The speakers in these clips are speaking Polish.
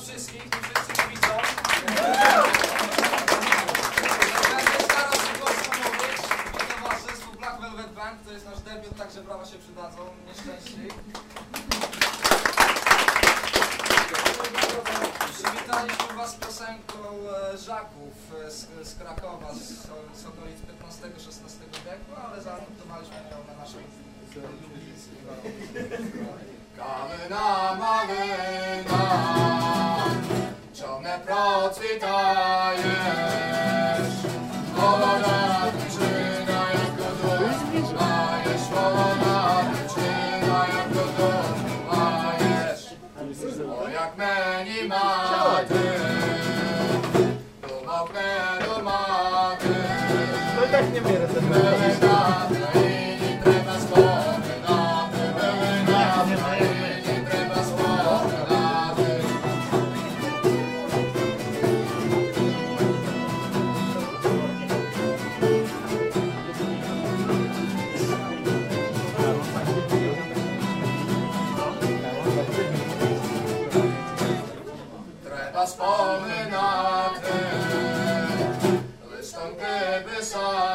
was wszystkich, tu wszyscy widzą. Witam was zespół Black Velvet to jest nasz debiut, także brawa się przydadzą, nieszczęśliwi. Przywitaliśmy was piosenką e, Żaków e, z, z Krakowa, z, z okolic 15-16 wieku, ale zaadoptowaliśmy ją na naszą lubińską. Kamena, mamena. Ne procvitaješ Ovoga pričina jak u dušu Maješ ovoga pričina jak u dušu Maješ O jak meni mati Duma v meru mati Velika te a spomenáte listom k nebesám.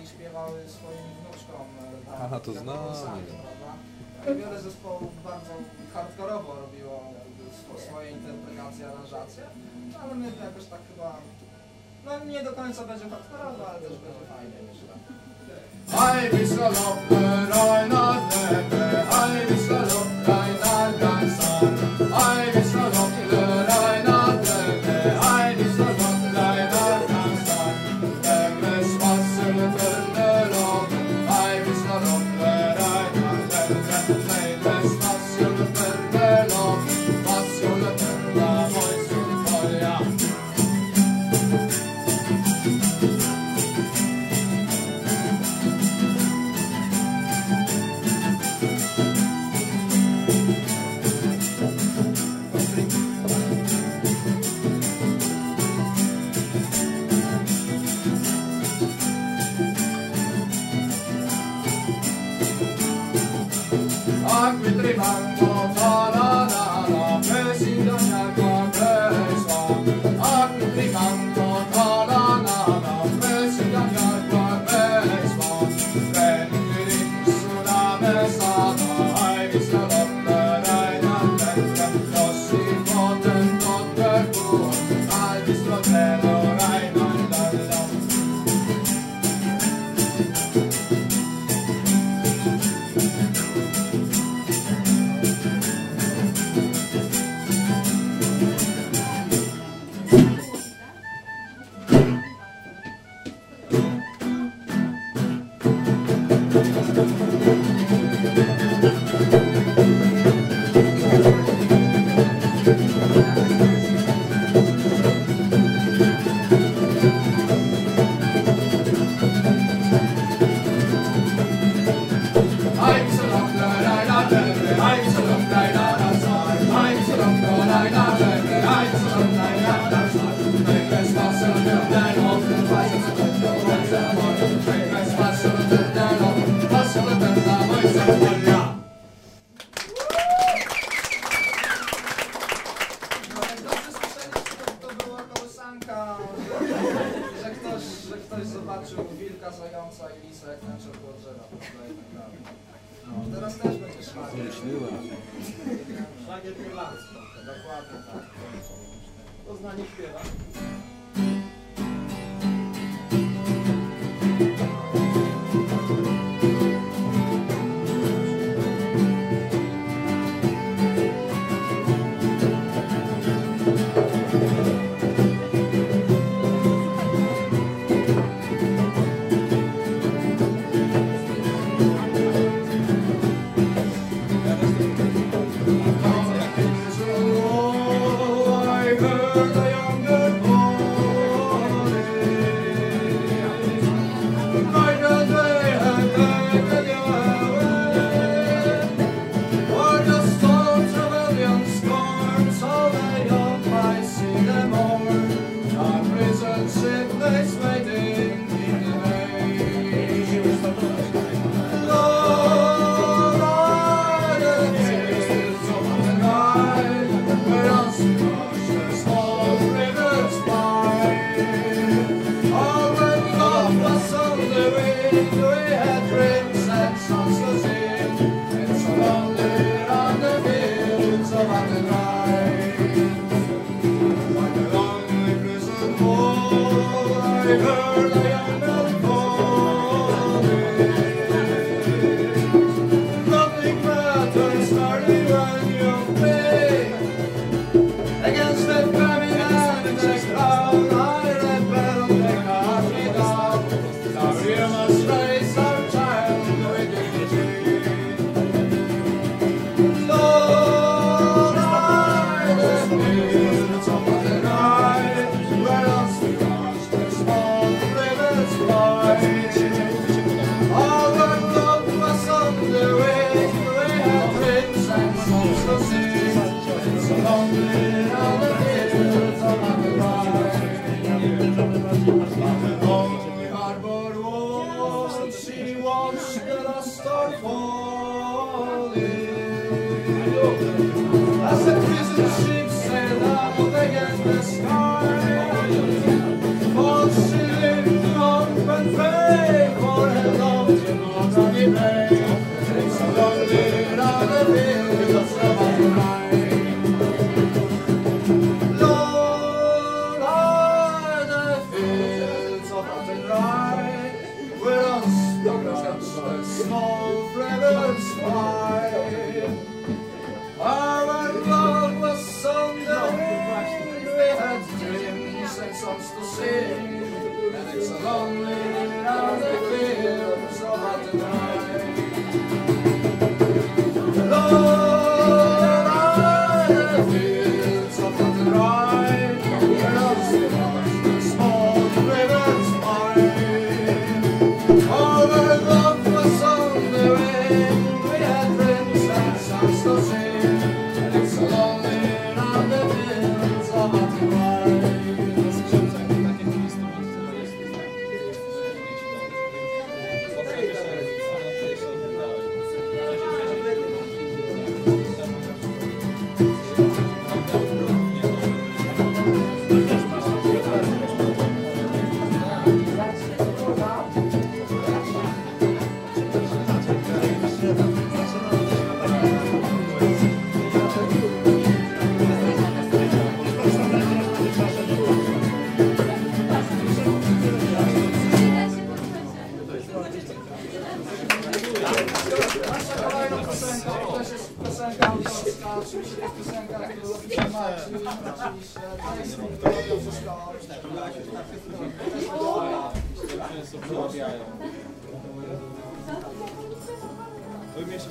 oni śpiewały swoim wnuczkom. E, na, Aha, to znam. Wiele zespołów bardzo hardkorowo robiło swoje interpretacje, aranżacje, no, ale my jakoś tak chyba, no nie do końca będzie hardkorowo, ale też będzie fajnie, myślę. I I'm not.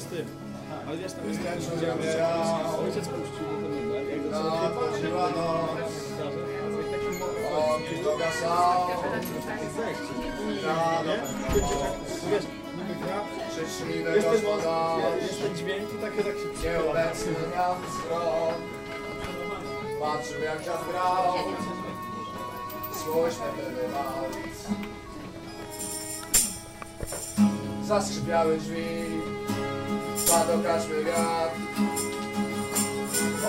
tym. Ale wiesz, tam jest ten, że ojciec puścił ten numer, jak go no, sobie tak. no, no, Wiesz, niby gra, jest ten, jest ten dźwięk i tak, tak się przyjęło. Nieobecny miał wzrok, patrzył jak zagrał, słośne wyrywał. Zaskrzypiały drzwi, spadł każdy wiatr.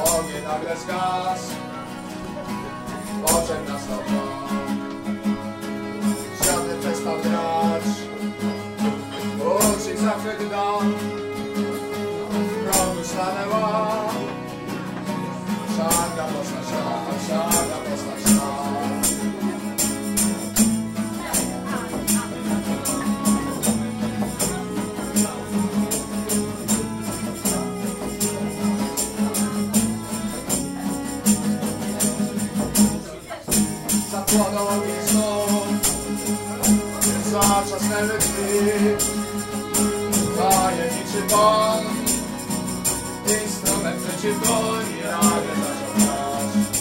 Ogień nagle zgasł. Oczek nas Żadny przestał grać. Uczyk zachwytał W progu stanęła Szanka poszła, szanka, szanka mi znów Zaczasnęły drzwi Tajemniczy pan Instrument przeciw broni Nagle zaczął grać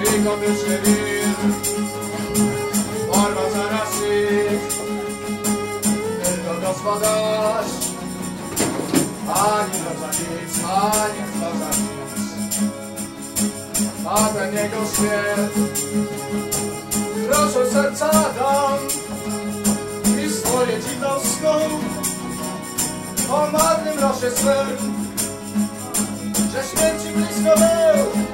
Wilgotyczny wir. Porwał zaraz ich. Tylko gospodarz. Ani to za nic, ani to za nic a ten jego śmierć Proszę serca dam Historię dziwną O marnym losie swym Że śmierci blisko był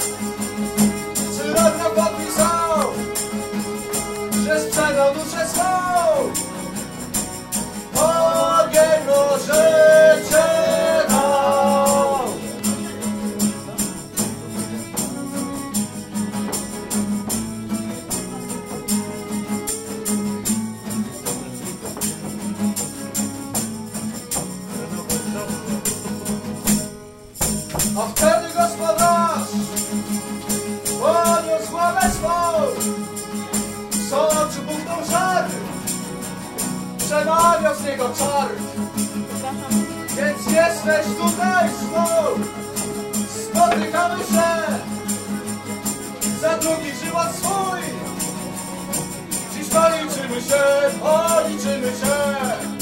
Przemawiał z niego czar. Więc jesteś tutaj znów Spotykamy się. Za drugi żywot swój. Dziś policzymy się, policzymy się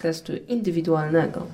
Podcastu indywidualnego.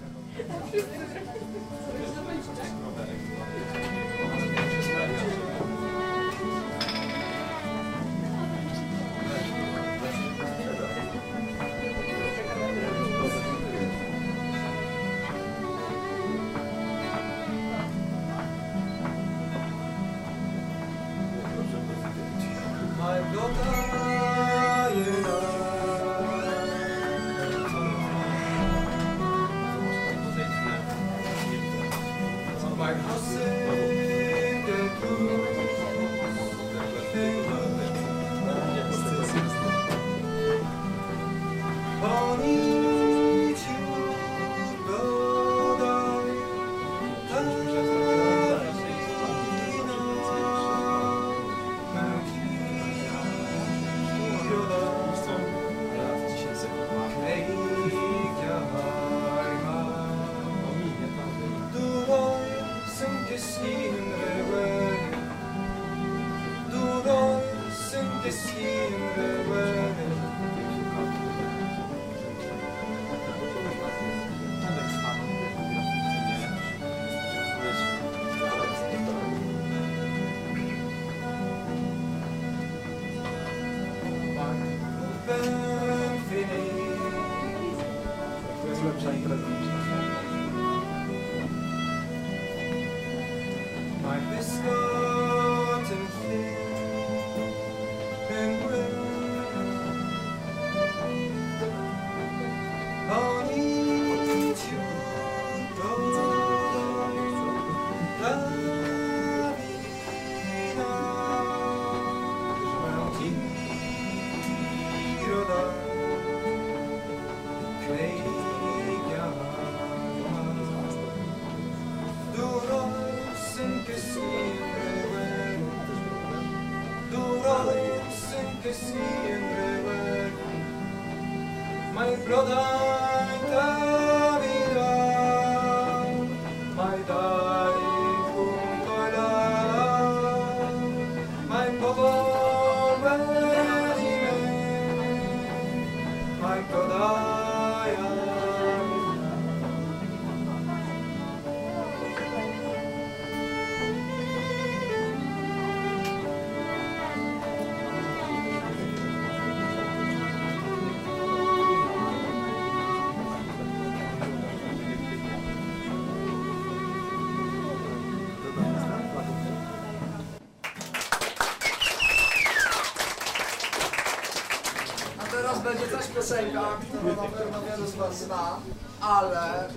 nazwa zna, ale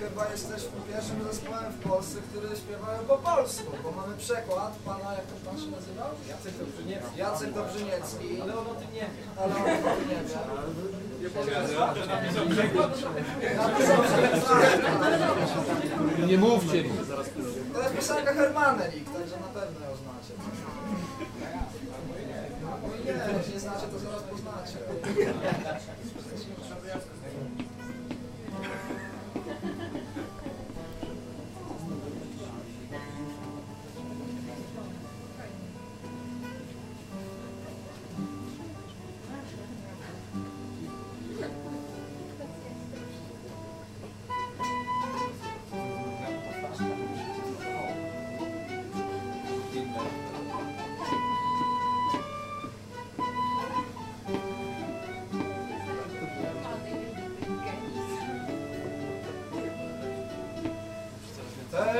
chyba jesteśmy pierwszym zespołem w Polsce, który śpiewają po polsku, bo mamy przekład pana, jak to pan się nazywał? Jacek Dobrzyniecki. Jacek Dobrzyniecki. Ale on o tym nie wie. Ale on o tym nie wie. Nie mówcie mi. To jest piosenka Hermanelik, także na pewno ją znacie. No nie, jeśli nie znacie, to zaraz poznacie.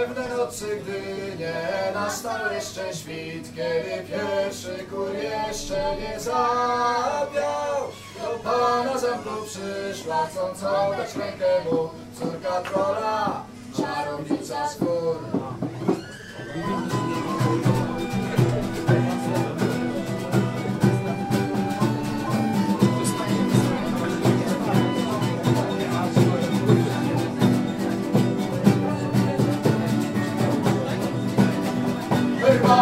pewnej nocy, gdy nie nastał jeszcze świt, kiedy pierwszy kur jeszcze nie zabiał, do pana zębu przyszła, chcąc oddać rękę mu, córka trola, czarownica skór.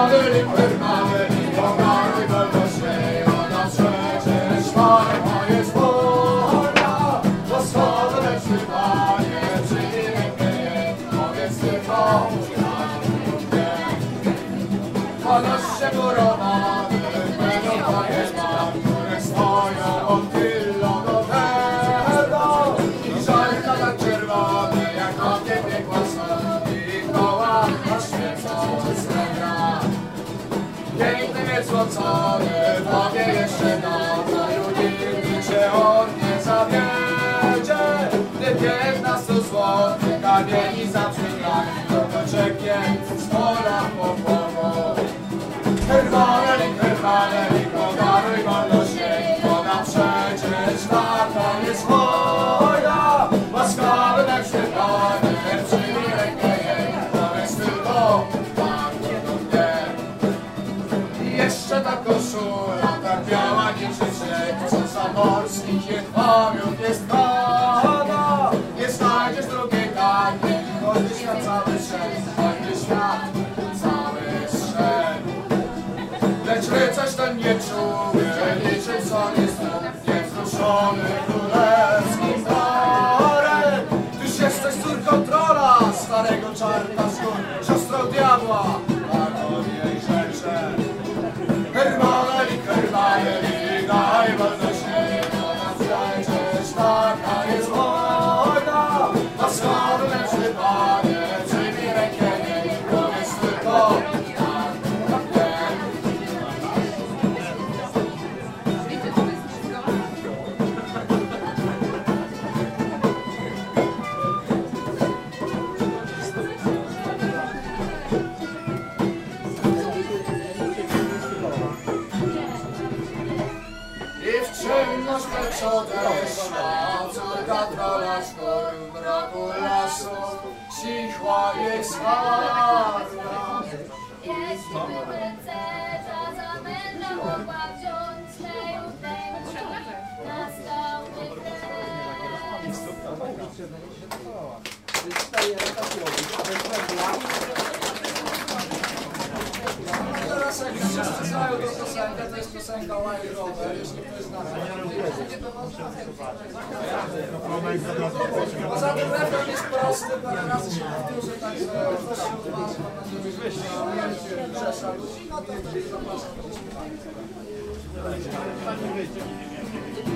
Hallelujah. Pani wyjdzie.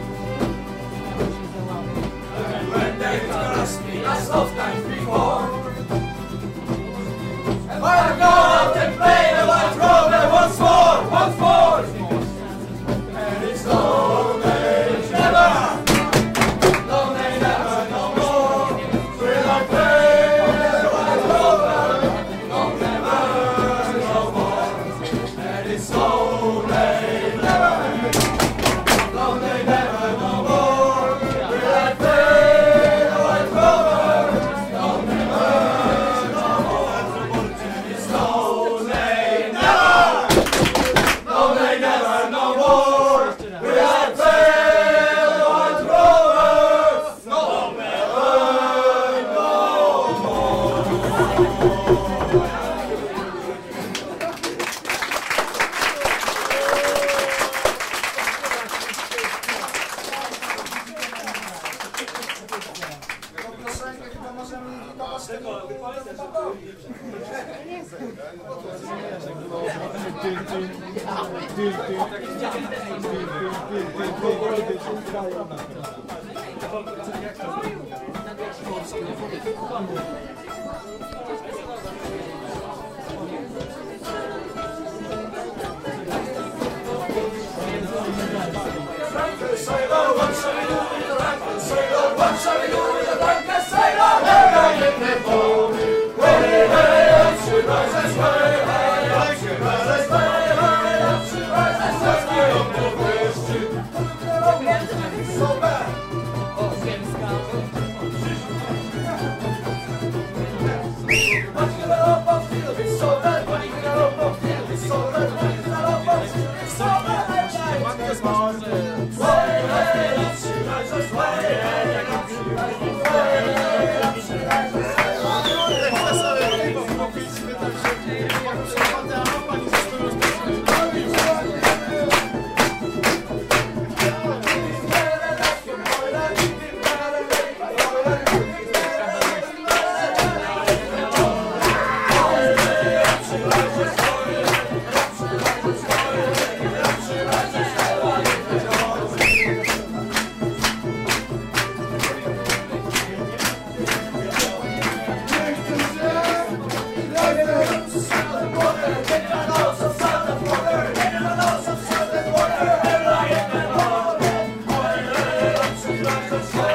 Let's go.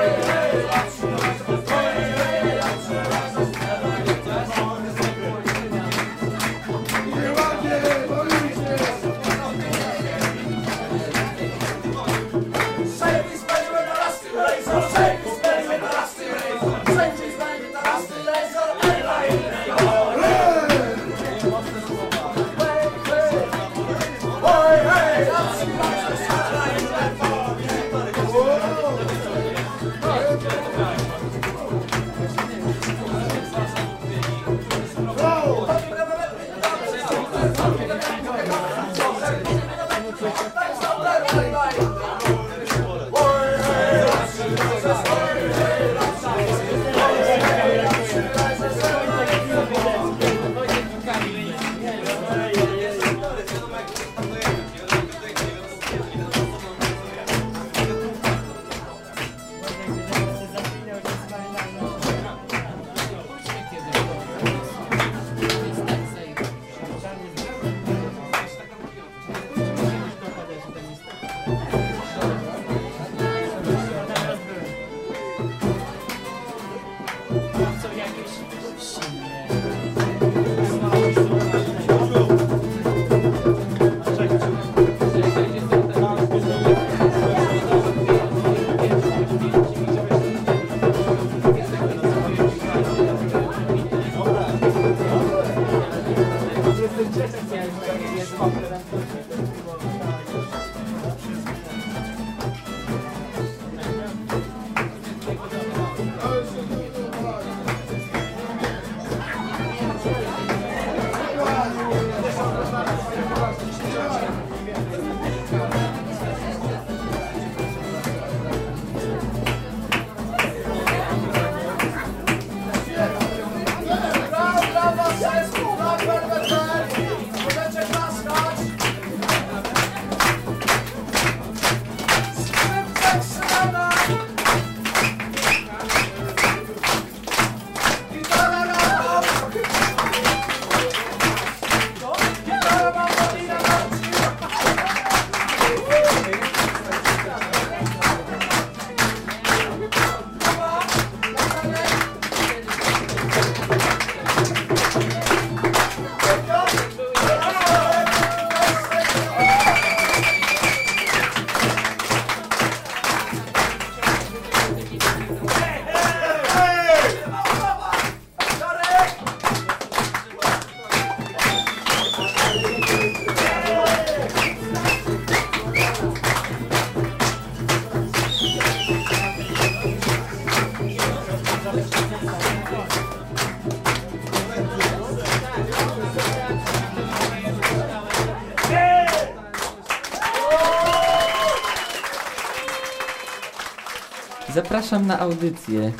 Zapraszam na audycję.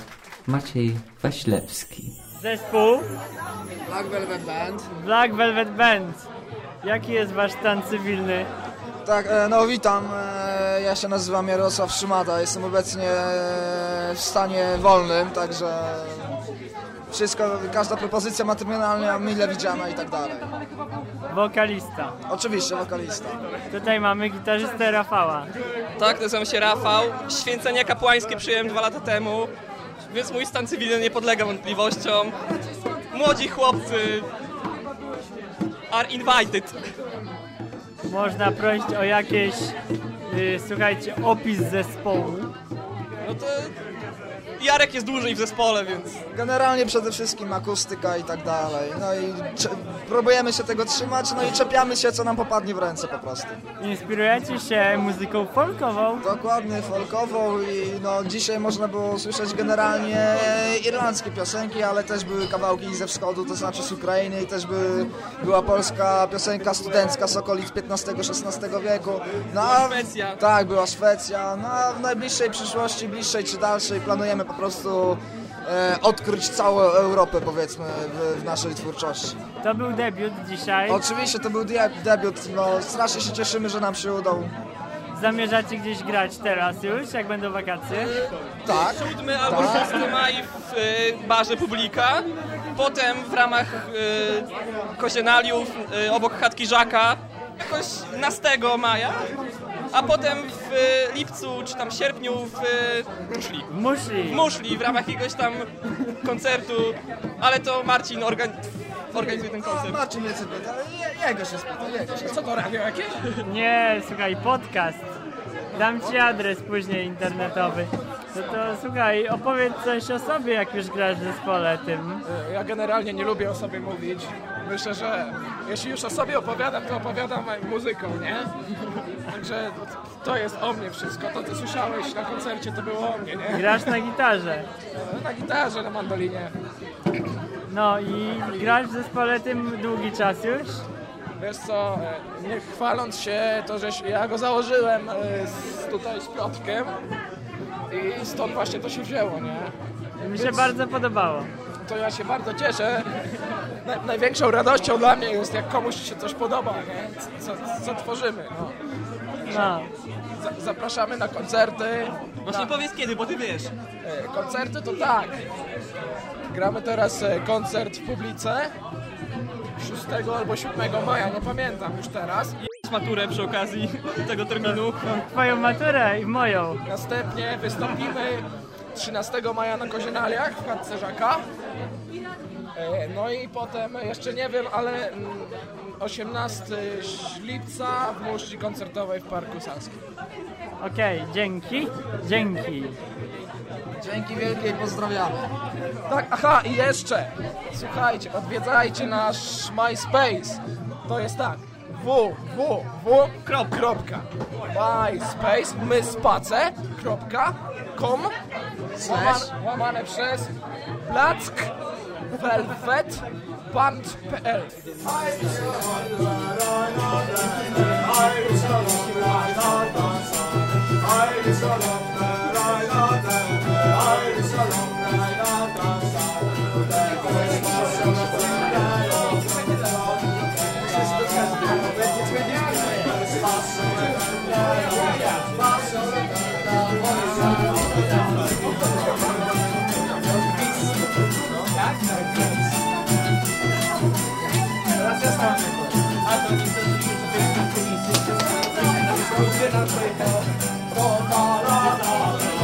Maciej Waślewski. Zespół Black Velvet Band. Black Velvet Band. Jaki jest wasz stan cywilny? Tak, e, no witam. E, Ja się nazywam Jarosław Szymata. Jestem obecnie e, w stanie wolnym, także wszystko, każda propozycja materialna mile widziana i tak dalej. Wokalista. Oczywiście, wokalista. Tutaj mamy gitarzystę Rafała. Tak, nazywam się Rafał. Święcenia kapłańskie przyjąłem dwa lata temu, więc mój stan cywilny nie podlega wątpliwościom. Młodzi chłopcy are invited. Można prosić o jakieś, y, słuchajcie, opis zespołu. No to Jarek jest dłużej w zespole, więc Generalnie przede wszystkim akustyka i tak dalej. No i próbujemy się tego trzymać, no i czepiamy się, co nam popadnie w ręce po prostu. Inspirujecie się muzyką folkową. Dokładnie, folkową i no dzisiaj można było usłyszeć generalnie irlandzkie piosenki, ale też były kawałki ze wschodu, to znaczy z Ukrainy i też by, była polska piosenka studencka z okolic XV-XVI wieku. No, Szwecja. Tak, była Szwecja. No a w najbliższej przyszłości, bliższej czy dalszej planujemy po prostu e, odkryć całą Europę powiedzmy w, w naszej twórczości. To był debiut dzisiaj. Oczywiście to był die- debiut, no strasznie się cieszymy, że nam się udał. Zamierzacie gdzieś grać teraz już, jak będą wakacje? Tak. 7 albo 6 maj w y, barze Publika. Potem w ramach y, Kozienaliów y, obok chatki Żaka. Jakoś 11 maja. A potem w e, lipcu czy tam sierpniu w e, Muszli. W Muszli. W Muszli w ramach jakiegoś tam koncertu, ale to Marcin organ... organizuje ten koncert. Marcin mnie pyta, je- jego się spyta, jego się Co to radio jakieś? Nie, słuchaj, podcast. Dam ci adres później internetowy. No to słuchaj, opowiedz coś o sobie, jak już grasz w zespole tym. Ja generalnie nie lubię o sobie mówić. Myślę, że jeśli już o sobie opowiadam, to opowiadam muzyką, nie? Także to jest o mnie wszystko. To, co słyszałeś na koncercie, to było o mnie, nie? Grasz na gitarze. Na gitarze, na mandolinie. No i grasz w zespole tym długi czas już? Wiesz co, e, nie chwaląc się, to że ja go założyłem e, z, tutaj z Piotrkiem i stąd właśnie to się wzięło, nie? Mi się Więc- bardzo podobało. To ja się bardzo cieszę. Na, największą radością dla mnie jest, jak komuś się coś podoba, nie? Co, co tworzymy. No. No. Za, zapraszamy na koncerty. Właśnie na, powiedz kiedy, bo ty wiesz. e, koncerty to tak. Gramy teraz e, koncert w Publice 6 albo 7 maja, nie pamiętam już teraz. I maturę przy okazji tego terminu. Twoją maturę i moją. Następnie wystąpimy 13 maja na Kozienaliach w Chatce Żaka. E, No i potem, jeszcze nie wiem, ale mm, 18 lipca w muszli koncertowej w Parku Saskim. Okej, dzięki. Dzięki. Dzięki wielkie i pozdrawiamy. Tak, aha i jeszcze, słuchajcie, odwiedzajcie nasz MySpace. To jest tak, www. Kropka. MySpace, my space, kropka, facebook.com slash plack velvet.pl Thank you. i Don't call on all